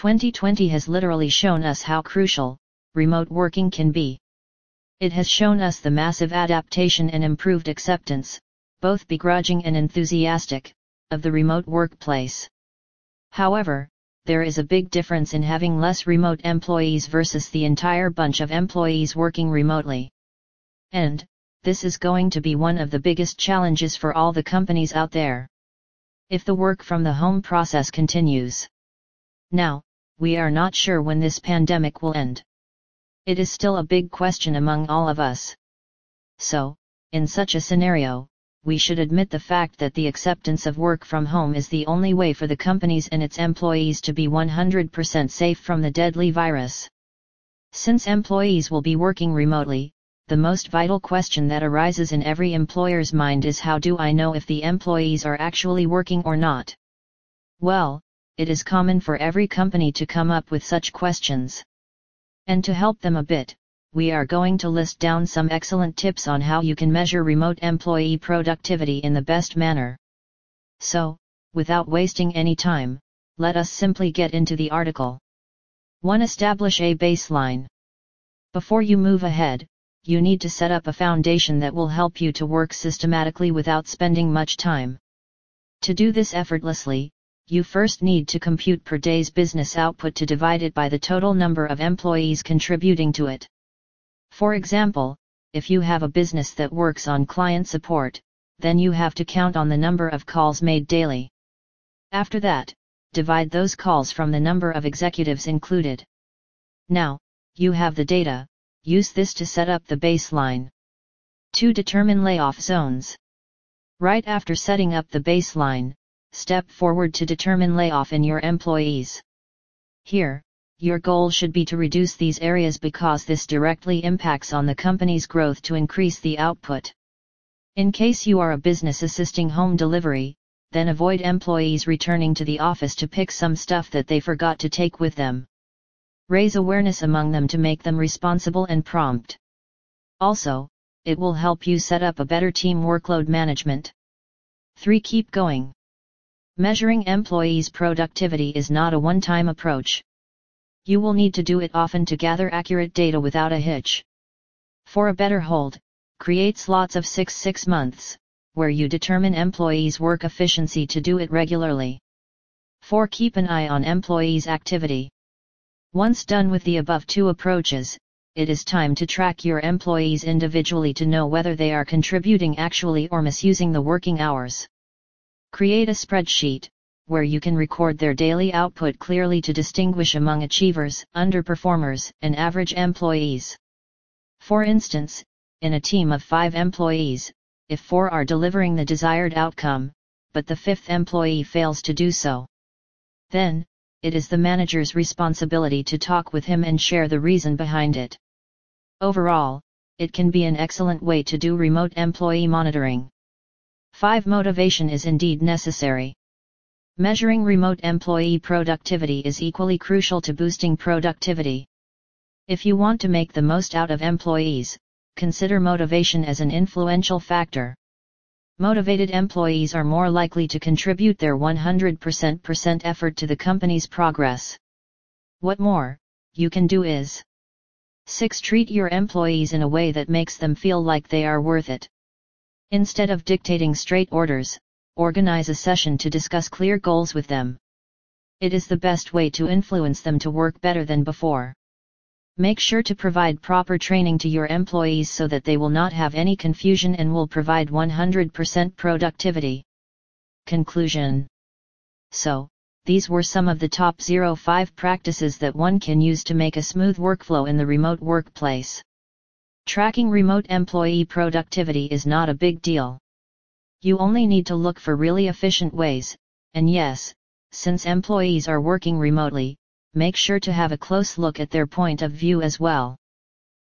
2020 has literally shown us how crucial remote working can be. It has shown us the massive adaptation and improved acceptance, both begrudging and enthusiastic, of the remote workplace. However, there is a big difference in having less remote employees versus the entire bunch of employees working remotely. And, this is going to be one of the biggest challenges for all the companies out there. If the work from the home process continues. Now, we are not sure when this pandemic will end. It is still a big question among all of us. So, in such a scenario, we should admit the fact that the acceptance of work from home is the only way for the companies and its employees to be 100% safe from the deadly virus. Since employees will be working remotely, the most vital question that arises in every employer's mind is how do I know if the employees are actually working or not? Well, it is common for every company to come up with such questions. And to help them a bit, we are going to list down some excellent tips on how you can measure remote employee productivity in the best manner. So, without wasting any time, let us simply get into the article. 1. Establish a baseline. Before you move ahead, you need to set up a foundation that will help you to work systematically without spending much time. To do this effortlessly, you first need to compute per day's business output to divide it by the total number of employees contributing to it. For example, if you have a business that works on client support, then you have to count on the number of calls made daily. After that, divide those calls from the number of executives included. Now, you have the data, use this to set up the baseline. To Determine layoff zones. Right after setting up the baseline, step forward to determine layoff in your employees. Here, your goal should be to reduce these areas because this directly impacts on the company's growth to increase the output. In case you are a business assisting home delivery, then avoid employees returning to the office to pick some stuff that they forgot to take with them. Raise awareness among them to make them responsible and prompt. Also, it will help you set up a better team workload management. 3. Keep going. Measuring employees' productivity is not a one-time approach. You will need to do it often to gather accurate data without a hitch. For a better hold, create slots of 6-6 months, where you determine employees' work efficiency to do it regularly. 4. Keep an eye on employees' activity. Once done with the above two approaches, it is time to track your employees individually to know whether they are contributing actually or misusing the working hours. Create a spreadsheet, where you can record their daily output clearly to distinguish among achievers, underperformers, and average employees. For instance, in a team of five employees, if four are delivering the desired outcome, but the fifth employee fails to do so, then, it is the manager's responsibility to talk with him and share the reason behind it. Overall, it can be an excellent way to do remote employee monitoring. 5. Motivation is indeed necessary. Measuring remote employee productivity is equally crucial to boosting productivity. If you want to make the most out of employees, consider motivation as an influential factor. Motivated employees are more likely to contribute their 100% effort to the company's progress. What more, you can do is 6. Treat your employees in a way that makes them feel like they are worth it. Instead of dictating straight orders, organize a session to discuss clear goals with them. It is the best way to influence them to work better than before. Make sure to provide proper training to your employees so that they will not have any confusion and will provide 100% productivity. Conclusion So, these were some of the top 05 practices that one can use to make a smooth workflow in the remote workplace. Tracking remote employee productivity is not a big deal. You only need to look for really efficient ways, and yes, since employees are working remotely, make sure to have a close look at their point of view as well.